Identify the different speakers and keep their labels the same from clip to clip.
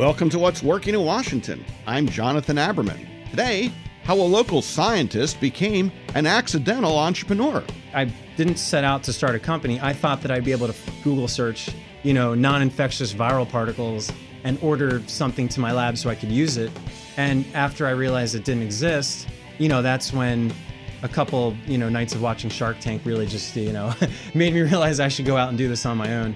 Speaker 1: Welcome to What's Working in Washington. I'm Jonathan Aberman. Today, how a local scientist became an accidental entrepreneur.
Speaker 2: I didn't set out to start a company. I thought that I'd be able to Google search, you know, non-infectious viral particles and order something to my lab so I could use it. And after I realized it didn't exist, you know, that's when a couple, you know, nights of watching Shark Tank really just, you know, made me realize I should go out and do this on my own.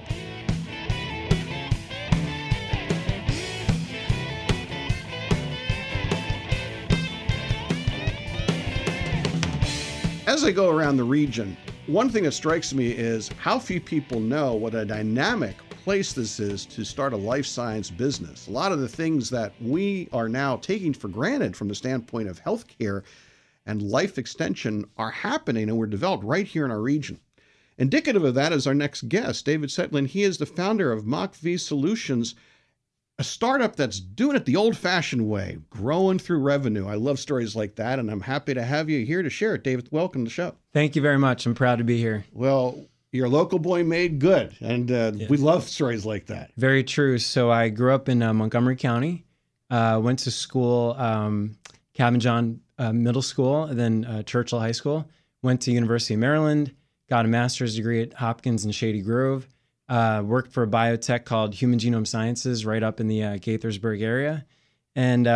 Speaker 1: As I go around the region, one thing that strikes me is how few people know what a dynamic place this is to start a life science business. A lot of the things that we are now taking for granted from the standpoint of healthcare and life extension are happening and were developed right here in our region. Indicative of that is our next guest, David Cetlin. He is the founder of MockV Solutions, a startup that's doing it the old fashioned way, growing through revenue. I love stories like that, and I'm happy to have you here to share it. David, welcome to the show.
Speaker 2: Thank you very much. I'm proud to be here.
Speaker 1: Well, your local boy made good, and uh, yes. we love stories like that.
Speaker 2: Very true. So I grew up in uh, Montgomery County, uh, went to school, um, Cabin John uh, Middle School, then uh, Churchill High School, went to University of Maryland, got a master's degree at Hopkins in Shady Grove, uh, worked for a biotech called Human Genome Sciences right up in the Gaithersburg area. And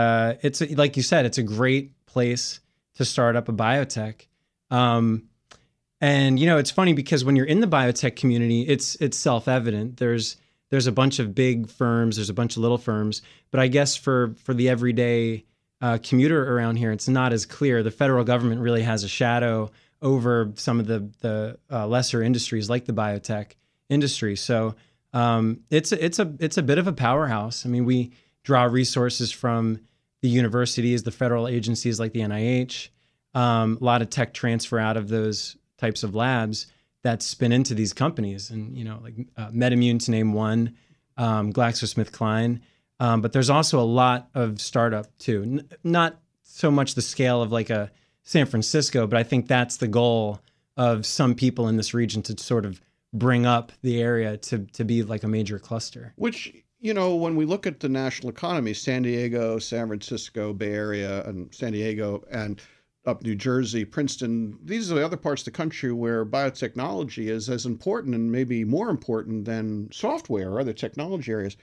Speaker 2: it's, like you said, it's a great place to start up a biotech. Um, and you know, it's funny because when you're in the biotech community, it's it's self-evident. There's there's a bunch of big firms, there's a bunch of little firms, but I guess for for the everyday uh, commuter around here, it's not as clear. The federal government really has a shadow over some of the the uh, lesser industries like the biotech industry. So um, it's a, it's a it's a bit of a powerhouse. I mean, we draw resources from the universities, the federal agencies like the NIH. Um, a lot of tech transfer out of those types of labs that spin into these companies. And, you know, like uh, MedImmune to name one, um, GlaxoSmithKline. Um, but there's also a lot of startup too. N- not so much the scale of like a San Francisco, but I think that's the goal of some people in this region to sort of bring up the area to to be like a major cluster.
Speaker 1: Which you know, when we look at the national economy, San Diego, San Francisco, Bay Area, and San Diego, and up New Jersey, Princeton. These are the other parts of the country where biotechnology is as important and maybe more important than software or other technology areas.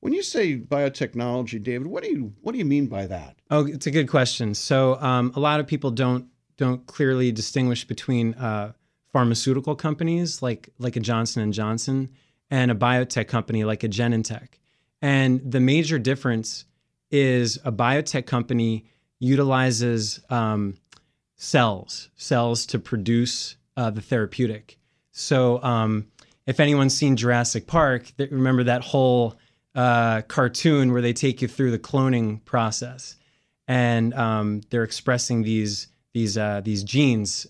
Speaker 1: When you say biotechnology, David, what do you what do you mean by that?
Speaker 2: Oh, it's a good question. So um, a lot of people don't don't clearly distinguish between uh, pharmaceutical companies like like a Johnson and Johnson and a biotech company like a Genentech. And the major difference is a biotech company utilizes um, cells, cells to produce uh, the therapeutic. So, um, if anyone's seen Jurassic Park, remember that whole uh, cartoon where they take you through the cloning process, and um, they're expressing these these uh, these genes.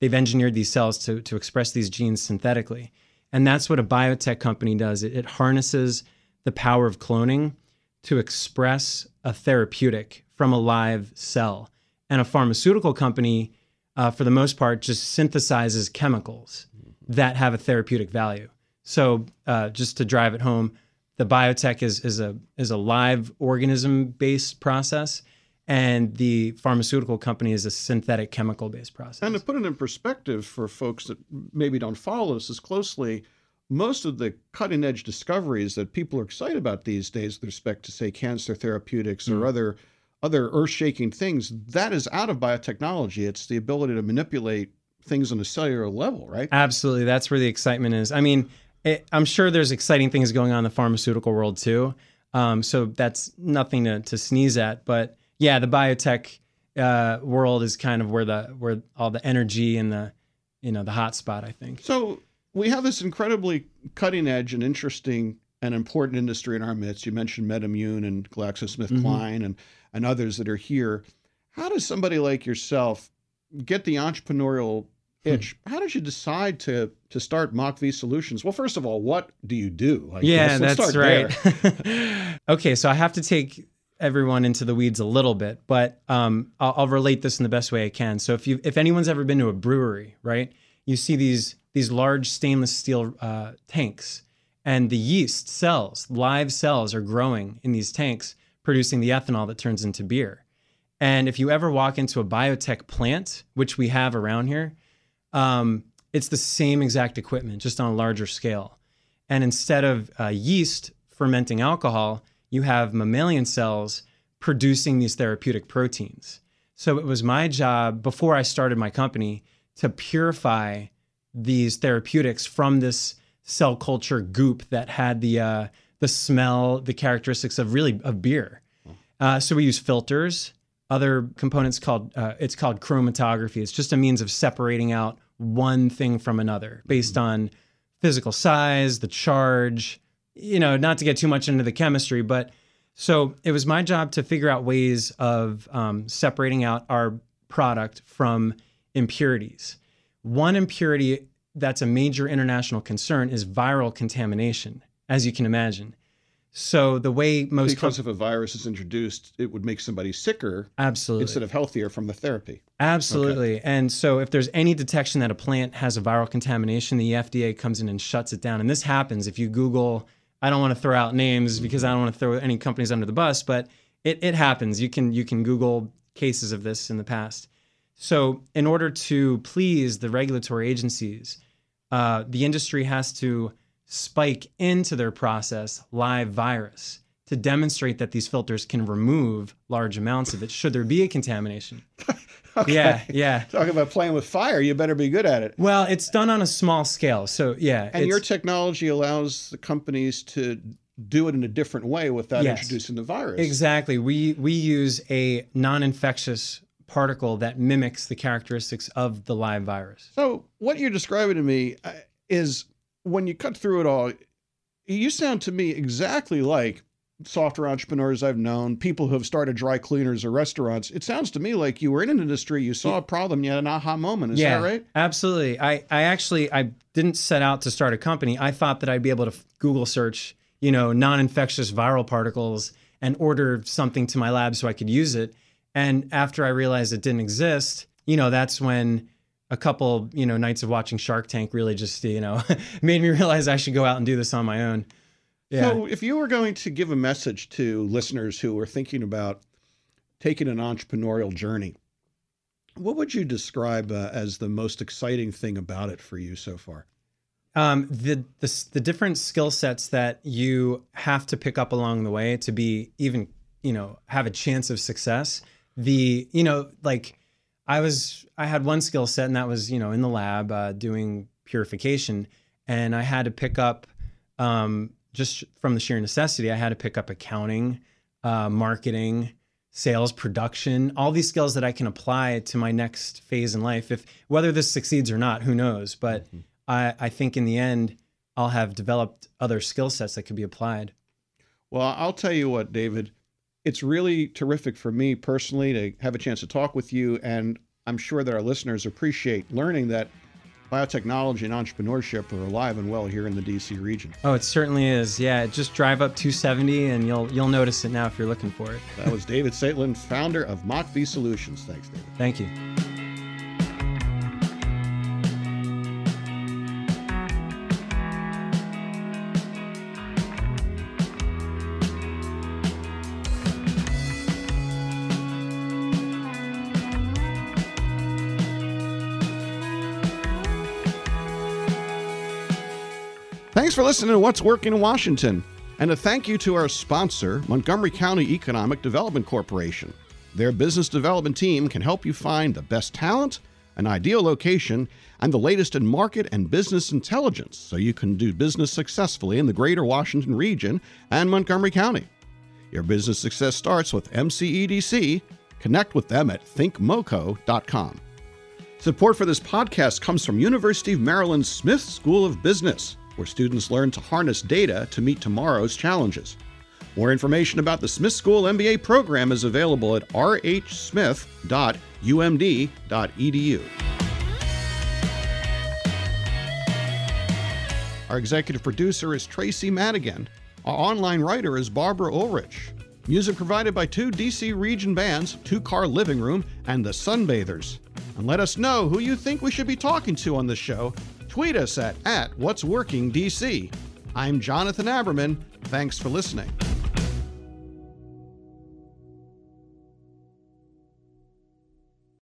Speaker 2: They've engineered these cells to to express these genes synthetically, and that's what a biotech company does. It, it harnesses the power of cloning to express a therapeutic from a live cell. And a pharmaceutical company, uh, for the most part, just synthesizes chemicals that have a therapeutic value. So, uh, just to drive it home, the biotech is is a is a live organism based process, and the pharmaceutical company is a synthetic chemical based process.
Speaker 1: And to put it in perspective for folks that maybe don't follow this as closely, most of the cutting edge discoveries that people are excited about these days with respect to say cancer therapeutics mm. or other other earth-shaking things that is out of biotechnology. It's the ability to manipulate things on a cellular level right?
Speaker 2: Absolutely. That's where the excitement is. I mean it, i'm sure there's exciting things going on in the pharmaceutical world too. Um, so that's nothing to, to, sneeze at but yeah the biotech uh, world is kind of where the where all the energy and the you know the hot spot i think
Speaker 1: so we have this incredibly cutting edge and interesting and important industry in our midst you mentioned medimmune and glaxosmithkline mm-hmm. and and others that are here. How does somebody like yourself get the entrepreneurial hmm. itch? Hmm. How did you decide to to start MockV Solutions? Well, first of all, what do you do?
Speaker 2: Yeah, that's right. okay, so I have to take everyone into the weeds a little bit, but um, I'll, I'll, relate this in the best way I can. So if you if anyone's ever been to a brewery, right, you see these these large stainless steel uh, tanks, And the yeast cells, live cells, are growing in these tanks, producing the ethanol that turns into beer. And if you ever walk into a biotech plant, which we have around here, um, it's the same exact equipment, just on a larger scale. And instead of uh, yeast fermenting alcohol, you have mammalian cells producing these therapeutic proteins. So it was my job before I started my company to purify these therapeutics from this cell culture goop that had the uh, the smell, the characteristics of really of beer. Uh, so we use filters, other components called uh, it's called chromatography. It's just a means of separating out one thing from another based mm-hmm. on physical size, the charge. You know, not to get too much into the chemistry, but so it was my job to figure out ways of um, separating out our product from impurities. One impurity that's a major international concern is viral contamination, as you can imagine. So the way most
Speaker 1: because com- if a virus is introduced, it would make somebody sicker,
Speaker 2: absolutely,
Speaker 1: instead of healthier from the therapy.
Speaker 2: Absolutely. Okay. And so if there's any detection that a plant has a viral contamination, the FDA comes in and shuts it down. And this happens if you Google I don't want to throw out names because I don't want to throw any companies under the bus, but it, it happens. You can you can Google cases of this in the past. So in order to please the regulatory agencies, uh, the industry has to spike into their process live virus to demonstrate that these filters can remove large amounts of it should there be a contamination. okay. Yeah, yeah.
Speaker 1: Talking about playing with fire, you better be good at it.
Speaker 2: Well, it's done on a small scale. So, yeah.
Speaker 1: And your technology allows the companies to do it in a different way without yes, introducing the virus.
Speaker 2: Exactly. We we use a non-infectious particle that mimics the characteristics of the live virus.
Speaker 1: So, what you're describing to me uh, is when you cut through it all, you sound to me exactly like software entrepreneurs I've known, people who have started dry cleaners or restaurants, it sounds to me like you were in an industry, you saw a problem, you had an aha moment. Is
Speaker 2: yeah,
Speaker 1: that right?
Speaker 2: Absolutely. I, I actually I didn't set out to start a company. I thought that I'd be able to Google search, you know, non-infectious viral particles and order something to my lab so I could use it. And after I realized it didn't exist, you know, that's when a couple, you know, nights of watching Shark Tank really just, you know, made me realize I should go out and do this on my own.
Speaker 1: Yeah. So, if you were going to give a message to listeners who are thinking about taking an entrepreneurial journey, what would you describe uh, as the most exciting thing about it for you so far?
Speaker 2: Um, the, the the different skill sets that you have to pick up along the way to be even you know have a chance of success. The you know like I was I had one skill set and that was you know in the lab uh, doing purification, and I had to pick up um, just from the sheer necessity, I had to pick up accounting, uh, marketing, sales, production, all these skills that I can apply to my next phase in life. If whether this succeeds or not, who knows? But mm-hmm. I, I think in the end, I'll have developed other skill sets that could be applied.
Speaker 1: Well, I'll tell you what, David, it's really terrific for me personally to have a chance to talk with you. And I'm sure that our listeners appreciate learning that biotechnology and entrepreneurship are alive and well here in the DC region.
Speaker 2: Oh, it certainly is. Yeah, just drive up 270 and you'll you'll notice it now if you're looking for it.
Speaker 1: that was David Cetlin, founder of MockV Solutions. Thanks, David.
Speaker 2: Thank you.
Speaker 1: Thanks for listening to What's Working in Washington. And a thank you to our sponsor, Montgomery County Economic Development Corporation. Their business development team can help you find the best talent, an ideal location, and the latest in market and business intelligence so you can do business successfully in the greater Washington region and Montgomery County. Your business success starts with MCEDC. Connect with them at thinkmoco.com. Support for this podcast comes from University of Maryland Smith School of Business where students learn to harness data to meet tomorrow's challenges. More information about the Smith School MBA program is available at rhsmith.umd.edu. Our executive producer is Tracy Madigan. Our online writer is Barbara Ulrich. Music provided by two DC region bands, Two Car Living Room, and The Sunbathers. And let us know who you think we should be talking to on the show Tweet us at, at What's Working DC. I'm Jonathan Aberman. Thanks for listening.